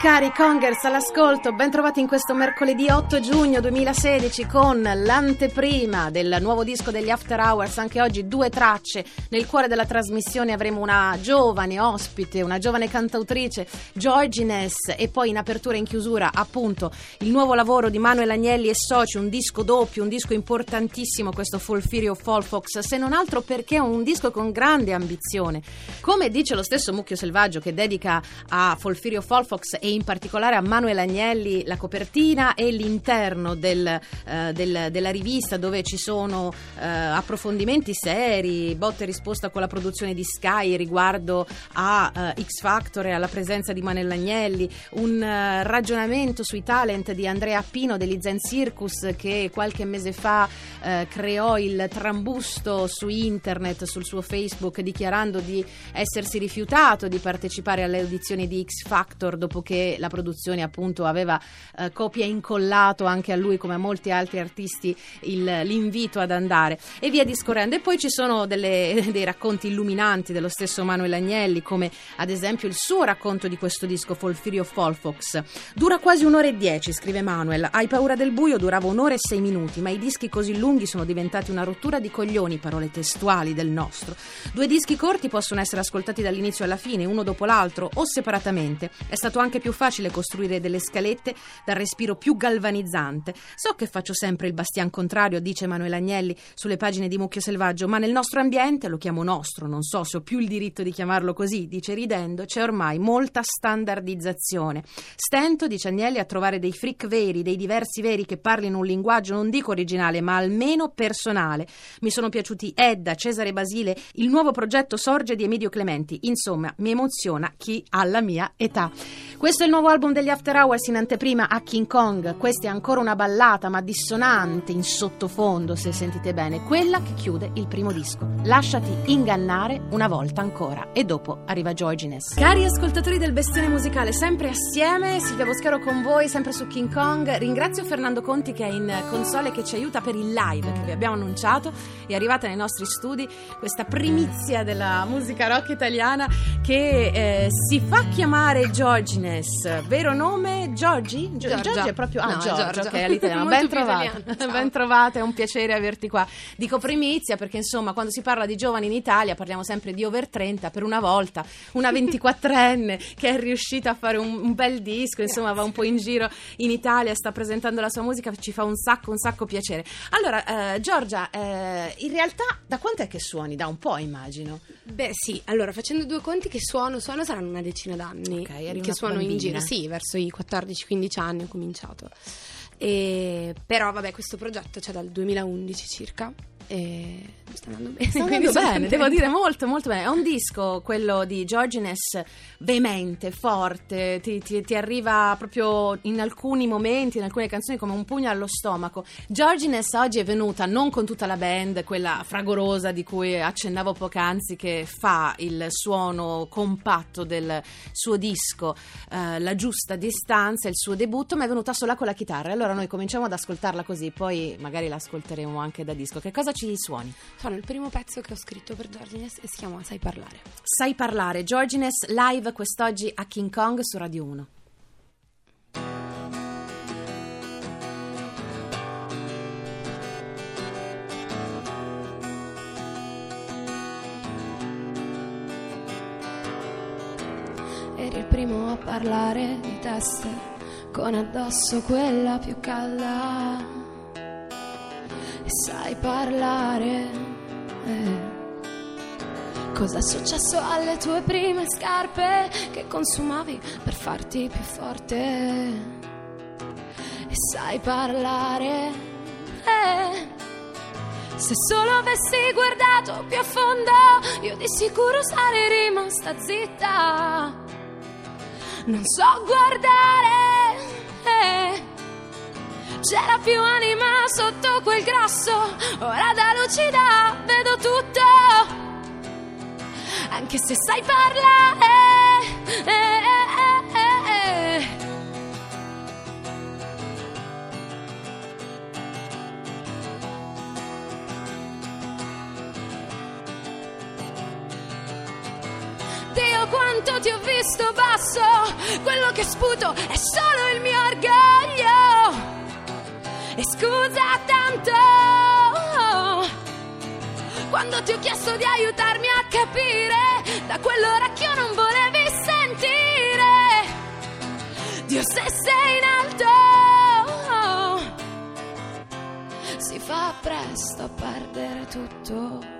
Cari Congers all'ascolto, bentrovati in questo mercoledì 8 giugno 2016 con l'anteprima del nuovo disco degli After Hours, anche oggi due tracce. Nel cuore della trasmissione avremo una giovane ospite, una giovane cantautrice, Georgines, e poi in apertura e in chiusura appunto il nuovo lavoro di Manuel Agnelli e Soci, un disco doppio, un disco importantissimo questo Folfirio Folfox, se non altro perché è un disco con grande ambizione. Come dice lo stesso Mucchio Selvaggio che dedica a Folfirio Folfox e in particolare a Manuel Agnelli la copertina e l'interno del, eh, del, della rivista dove ci sono eh, approfondimenti seri, botte e risposta con la produzione di Sky riguardo a eh, X Factor e alla presenza di Manuel Agnelli, un eh, ragionamento sui talent di Andrea Pino degli Zen Circus che qualche mese fa eh, creò il trambusto su internet, sul suo Facebook, dichiarando di essersi rifiutato di partecipare alle audizioni di X Factor dopo che la produzione appunto aveva eh, copia incollato anche a lui come a molti altri artisti il, l'invito ad andare. E via discorrendo. E poi ci sono delle, dei racconti illuminanti dello stesso Manuel Agnelli come ad esempio il suo racconto di questo disco Folfirio Folfox dura quasi un'ora e dieci scrive Manuel. Hai paura del buio? Durava un'ora e sei minuti ma i dischi così lunghi sono diventati una rottura di coglioni parole testuali del nostro. Due dischi corti possono essere ascoltati dall'inizio alla fine uno dopo l'altro o separatamente. È stato anche più facile costruire delle scalette dal respiro più galvanizzante. So che faccio sempre il bastian contrario, dice Emanuele Agnelli sulle pagine di Mucchio Selvaggio, ma nel nostro ambiente, lo chiamo nostro, non so se ho più il diritto di chiamarlo così, dice ridendo, c'è ormai molta standardizzazione. Stento, dice Agnelli, a trovare dei freak veri, dei diversi veri che parlino un linguaggio non dico originale, ma almeno personale. Mi sono piaciuti Edda, Cesare Basile, il nuovo progetto sorge di Emilio Clementi. Insomma, mi emoziona chi ha la mia età. Questo è il nuovo album degli After Hours in anteprima a King Kong. Questa è ancora una ballata, ma dissonante in sottofondo, se sentite bene, quella che chiude il primo disco. Lasciati ingannare una volta ancora. E dopo arriva Georgines. Cari ascoltatori del Bestione Musicale, sempre assieme, Silvia Boschero con voi, sempre su King Kong. Ringrazio Fernando Conti che è in console che ci aiuta per il live che vi abbiamo annunciato. È arrivata nei nostri studi questa primizia della musica rock italiana che eh, si fa chiamare Georgines, vero nome? Giorgi? Giorgia. Giorgi è proprio ah, No, Giorgio, Giorgia. ok, all'italiano. Ben trovata. Ben trovata, è un piacere averti qua. Dico primizia perché insomma, quando si parla di giovani in Italia parliamo sempre di over 30, per una volta una 24enne che è riuscita a fare un, un bel disco, insomma, va un po' in giro in Italia, sta presentando la sua musica, ci fa un sacco un sacco piacere. Allora, eh, Giorgia, eh, in realtà da quant'è che suoni? Da un po', immagino. Beh, sì, allora facendo due conti che suono, suono saranno una decina d'anni. Ok, eri che suono bambina. In giro, sì, verso i 14-15 anni ho cominciato. E, però, vabbè, questo progetto c'è dal 2011 circa. E sta andando bene. Sta andando bene, devo dire molto molto bene. È un disco, quello di Georgines, veemente, forte, ti, ti- ti arriva proprio in alcuni momenti, in alcune canzoni come un pugno allo stomaco. Georgines oggi è venuta non con tutta la band, quella fragorosa di cui accennavo poc'anzi, che fa il suono compatto del suo disco, eh, La giusta distanza, il suo debutto, ma è venuta sola con la chitarra. Allora noi cominciamo ad ascoltarla così, poi magari l'ascolteremo anche da disco. Che cosa ci suoni? Sono il primo pezzo che ho scritto per Georgines e si chiama Sai parlare. Sai parlare, Georgines live quest'oggi a King Kong su Radio 1. Eri il primo a parlare di teste con addosso quella più calda. Sai parlare. eh. Cosa è successo alle tue prime scarpe che consumavi per farti più forte? E sai parlare. eh. Se solo avessi guardato più a fondo, io di sicuro sarei rimasta zitta. Non so guardare. C'era più anima sotto quel grasso. Ora da lucida vedo tutto, anche se sai parlare. Eh, eh, eh. Dio quanto ti ho visto basso, quello che sputo è solo il mio orgoglio. E scusa tanto quando ti ho chiesto di aiutarmi a capire, da quell'ora che io non volevi sentire. Dio se sei in alto, si fa presto a perdere tutto.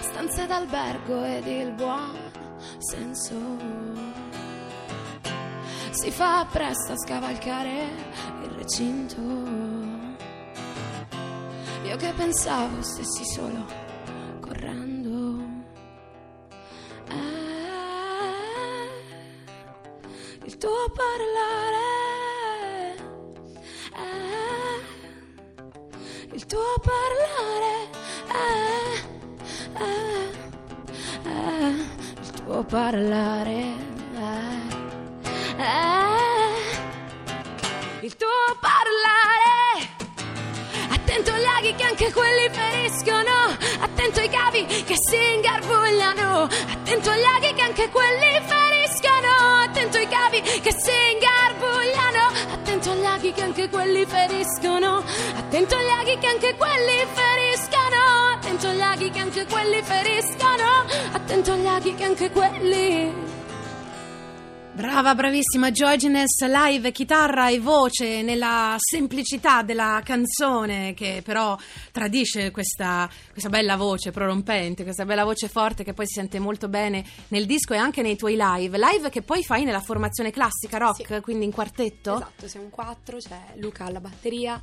stanze d'albergo ed il buon senso. Si fa presto a scavalcare il recinto. Io che pensavo stessi solo correndo. Eh, il tuo parlare. eh, il tuo parlare. eh, eh, eh, il tuo parlare. Il tuo parlare. Attento agli aghi che anche quelli feriscono. Attento ai cavi che si ingarbugliano. Attento agli aghi che anche quelli feriscono. Attento ai cavi che si ingarbugliano. Attento agli aghi che anche quelli feriscono. Attento agli aghi che anche quelli feriscono. Attento agli aghi che anche quelli feriscono. Attento agli aghi che anche quelli. Brava, bravissima Diogenes, live, chitarra e voce nella semplicità della canzone che però tradisce questa, questa bella voce prorompente, questa bella voce forte che poi si sente molto bene nel disco e anche nei tuoi live. Live che poi fai nella formazione classica rock, Sì. quindi in quartetto. Esatto, siamo quattro, c'è Luca alla batteria,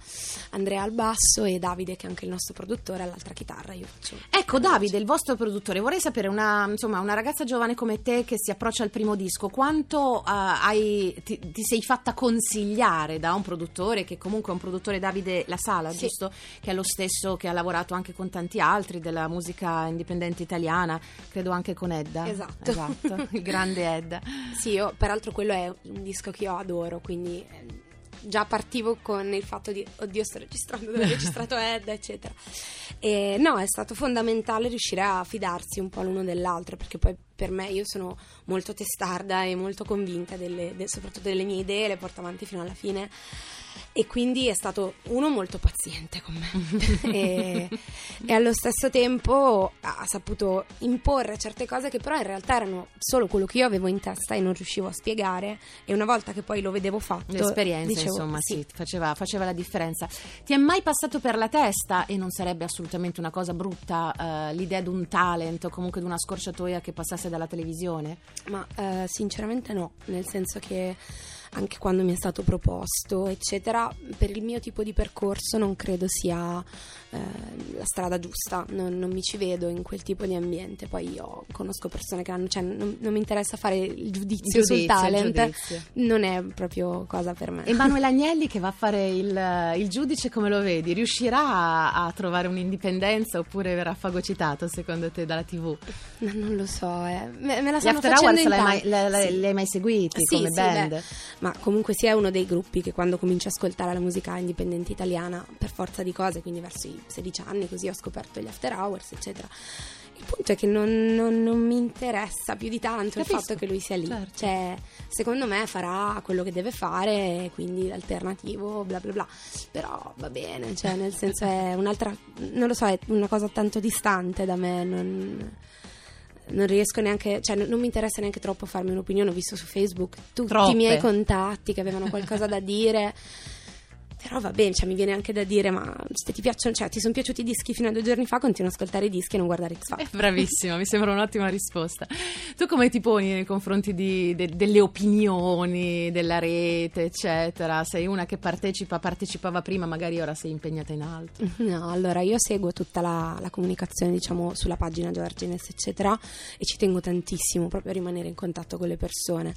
Andrea al basso e Davide che è anche il nostro produttore all'altra chitarra. Io faccio Ecco Davide, il vostro produttore, vorrei sapere una, insomma, una ragazza giovane come te che si approccia al primo disco, quanto eh, hai- ti, ti sei fatta consigliare da un produttore che comunque è un produttore Davide La Sala, Sì. giusto? Che è lo stesso che ha lavorato anche con tanti altri della musica indipendente italiana, credo anche con Edda. Esatto. Esatto, il grande Edda. Sì, io, peraltro quello è un disco che io adoro, quindi eh, già partivo con il fatto di oddio sto registrando dove ho registrato Ed, eccetera. E no, è stato fondamentale riuscire a fidarsi un po' l'uno dell'altro, perché poi per me io sono molto testarda e molto convinta delle- de- soprattutto delle mie idee, le porto avanti fino alla fine. E quindi è stato uno molto paziente con me e, e allo stesso tempo ha saputo imporre certe cose che però in realtà erano solo quello che io avevo in testa e non riuscivo a spiegare e una volta che poi lo vedevo fatto L'esperienza, dicevo, insomma, sì, faceva, faceva la differenza. Ti è mai passato per la testa, e non sarebbe assolutamente una cosa brutta, eh, l'idea di un talent o comunque di una scorciatoia che passasse dalla televisione? Ma eh, sinceramente no, nel senso che anche quando mi è stato proposto, eccetera, per il mio tipo di percorso non credo sia eh, la strada giusta, non, non mi ci vedo in quel tipo di ambiente. Poi io conosco persone che hanno, cioè non, non mi interessa fare il giudizio, sul Giudizio, talent, giudizio. non è proprio cosa per me. Emanuele Agnelli che va a fare il, il giudice, come lo vedi? Riuscirà a, a trovare un'indipendenza oppure verrà fagocitato secondo te dalla TV? No, non lo so, eh. me, me la After facendo in l'hai mai, tanti. le- Sì. li hai mai seguiti Sì, come sì, band? beh, ma comunque sia uno dei gruppi che quando cominci a ascoltare la musica indipendente italiana per forza di cose, quindi verso i 16 anni così ho scoperto gli After Hours, eccetera. Il punto è che non, non- non mi interessa più di tanto il Capisco, fatto che lui sia lì. certo. Cioè, secondo me farà quello che deve fare, quindi l'alternativo, bla bla bla. Però va bene, cioè, nel senso è un'altra, non lo so, è una cosa tanto distante da me, non non riesco neanche, cioè non, non mi interessa neanche troppo farmi un'opinione. Ho visto su Facebook tutti Troppe. i miei contatti che avevano qualcosa da dire. Però va bene, cioè, mi viene anche da dire, ma se ti piacciono, cioè ti sono piaciuti i dischi fino a due giorni fa, continua a ascoltare i dischi e non guardare X Factor. Eh, bravissima, mi sembra un'ottima risposta. Tu come ti poni nei confronti di- de- delle opinioni, della rete, eccetera? Sei una che partecipa, partecipava prima, magari ora sei impegnata in altro. No, allora io seguo tutta la, la comunicazione, diciamo, sulla pagina Georgines, eccetera, e ci tengo tantissimo proprio a rimanere in contatto con le persone.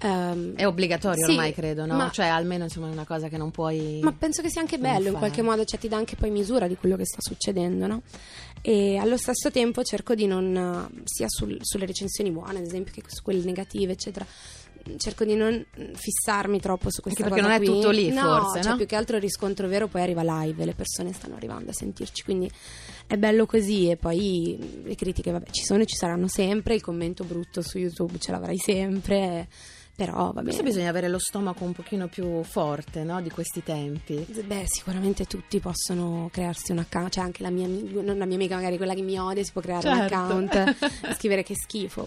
Ehm, È obbligatorio sì, ormai, credo, no? ma- Cioè, almeno insomma è una cosa che non puoi. Ma penso che sia anche bello in fare. qualche modo, cioè ti dà anche poi misura di quello che sta succedendo, no? E allo stesso tempo cerco di non, sia sul- sulle recensioni buone, ad esempio, che su quelle negative, eccetera. Cerco di non fissarmi troppo su questa Anche perché non è qui. tutto lì, no, forse, cioè no? più che altro il riscontro vero poi arriva live le persone stanno arrivando a sentirci, quindi è bello così e poi le critiche, vabbè, ci sono e ci saranno sempre, il commento brutto su YouTube ce l'avrai sempre, però va bene. Questo bisogna avere lo stomaco un pochino più forte, no? Di questi tempi. Beh, sicuramente tutti possono crearsi un account, cioè anche la mia, non la mia amica, magari quella che mi odia, si può creare un Certo. account e scrivere che schifo.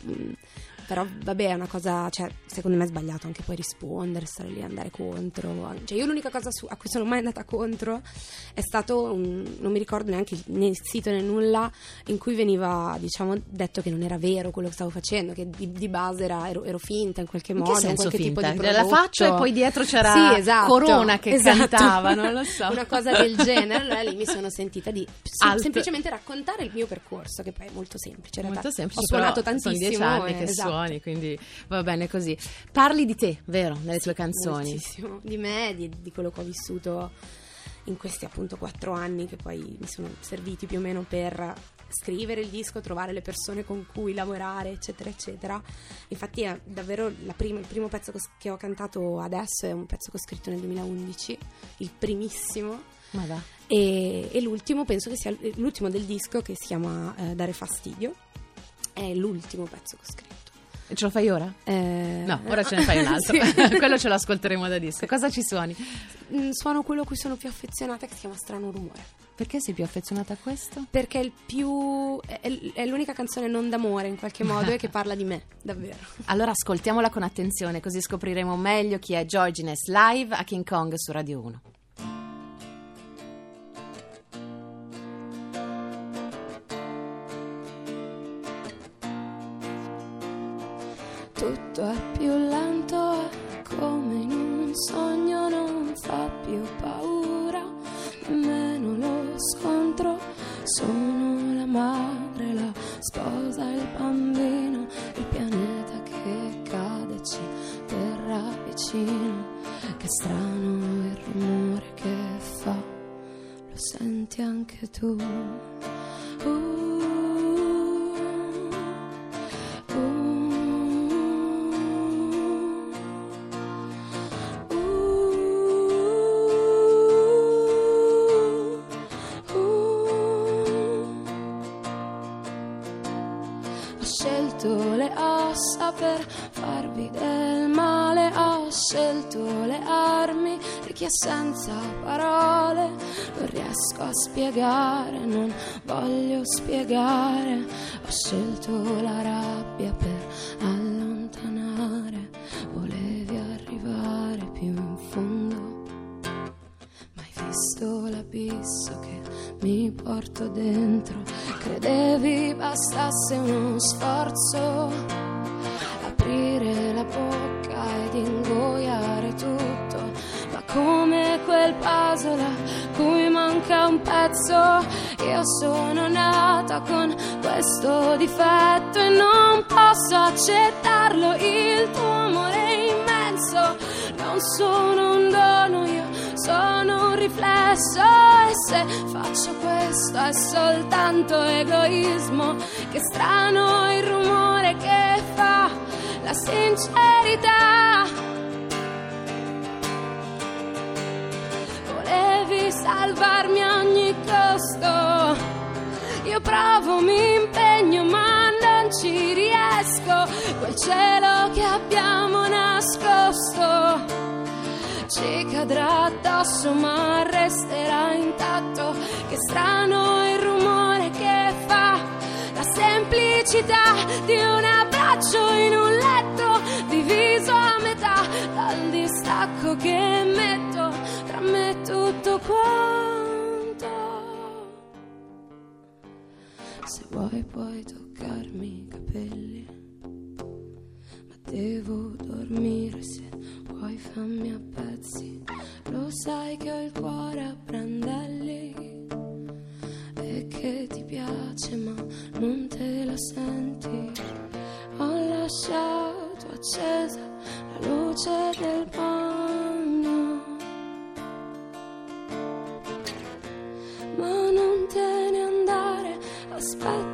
Però vabbè, è una cosa, cioè, secondo me è sbagliato anche poi rispondere, stare lì, andare contro. Cioè, io l'unica cosa su- a cui sono mai andata contro è stato un, non mi ricordo neanche né il sito né nulla in cui veniva, diciamo, detto che non era vero quello che stavo facendo, che di, di base era, ero, ero finta in qualche In modo, in senso qualche tipo finta? di prodotto. La faccio e poi dietro c'era Sì, esatto, Corona che esatto. cantava, non lo so. Una cosa del genere, allora lì mi sono sentita di sem- semplicemente raccontare il mio percorso, che poi è molto semplice. In Molto semplice, ho suonato tantissimo. Sono dieci anni eh, che esatto. Suoni, quindi va bene così. Parli di te, vero, nelle tue canzoni. Moltissimo. Di me, di, di quello che ho vissuto in questi appunto quattro anni che poi mi sono serviti più o meno per scrivere il disco, trovare le persone con cui lavorare, eccetera, eccetera. Infatti è davvero la prima- il primo pezzo che ho- cantato adesso è un pezzo che ho scritto nel 2011, il primissimo. E, e l'ultimo penso che sia l'ultimo del disco che si chiama eh, Dare fastidio. È l'ultimo pezzo che ho scritto. E ce lo fai ora? Eh, No, ora ce ne fai un altro. Quello ce lo ascolteremo da disco. Cosa ci suoni? Mm, Suono quello a cui sono più affezionata che si chiama Strano Rumore. Perché sei più affezionata a questo? Perché è il più. È, è l'unica canzone non d'amore in qualche modo e che parla di me, davvero. Allora ascoltiamola con attenzione, così scopriremo meglio chi è Georgines live a King Kong su Radio 1. Tutto è più lento, è come in un sogno, non fa più paura, nemmeno lo scontro. Sono la madre, la sposa, il bambino, il pianeta che cade ci terrà vicino. Che strano il rumore che fa, lo senti anche tu. Senza parole. Non riesco a spiegare, non voglio spiegare. Ho scelto la rabbia per allontanare. Volevi arrivare più in fondo. Mai visto l'abisso che mi porto dentro? Credevi bastasse uno sforzo, aprire la bocca ed ingoiare tutto, ma come quel puzzle cui manca un pezzo, io sono nata con questo difetto e non posso accettarlo, il tuo amore è immenso, non sono un dono io sono un riflesso e se faccio questo è soltanto egoismo. Che strano il rumore che fa la sincerità. Salvarmi a ogni costo. Io provo, mi impegno, ma non ci riesco. Quel cielo che abbiamo nascosto ci cadrà addosso ma resterà intatto. Che strano il rumore che fa, la semplicità di un abbraccio in un letto diviso a metà dal distacco che tutto quanto. Se vuoi puoi toccarmi i capelli ma devo dormire se vuoi fammi a pezzi. Lo sai che ho il cuore a brandelli e che ti piace ma non te la senti. Ho lasciato accesa la luce del bagno. Ma non te ne andare, aspetta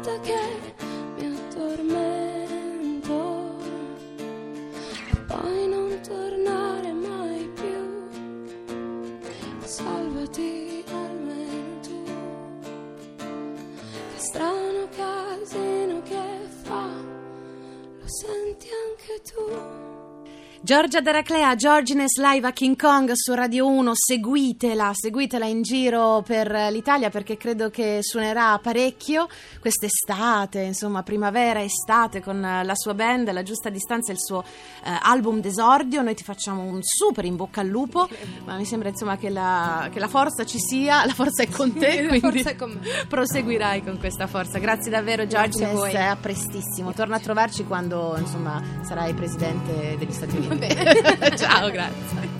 Giorgia Daraclea, Georgines live a King Kong su Radio 1, seguitela, seguitela in giro per l'Italia perché credo che suonerà parecchio quest'estate, insomma primavera, estate con la sua band, la giusta distanza, il suo eh, album d'esordio, noi ti facciamo un super in bocca al lupo, ma mi sembra insomma che la, che la forza ci sia, la forza è con te, La quindi forza è con me. proseguirai con questa forza. Grazie davvero Grazie a Georgines, voi. a prestissimo, torna a trovarci quando insomma sarai presidente degli Stati Uniti. Ciao, grazie.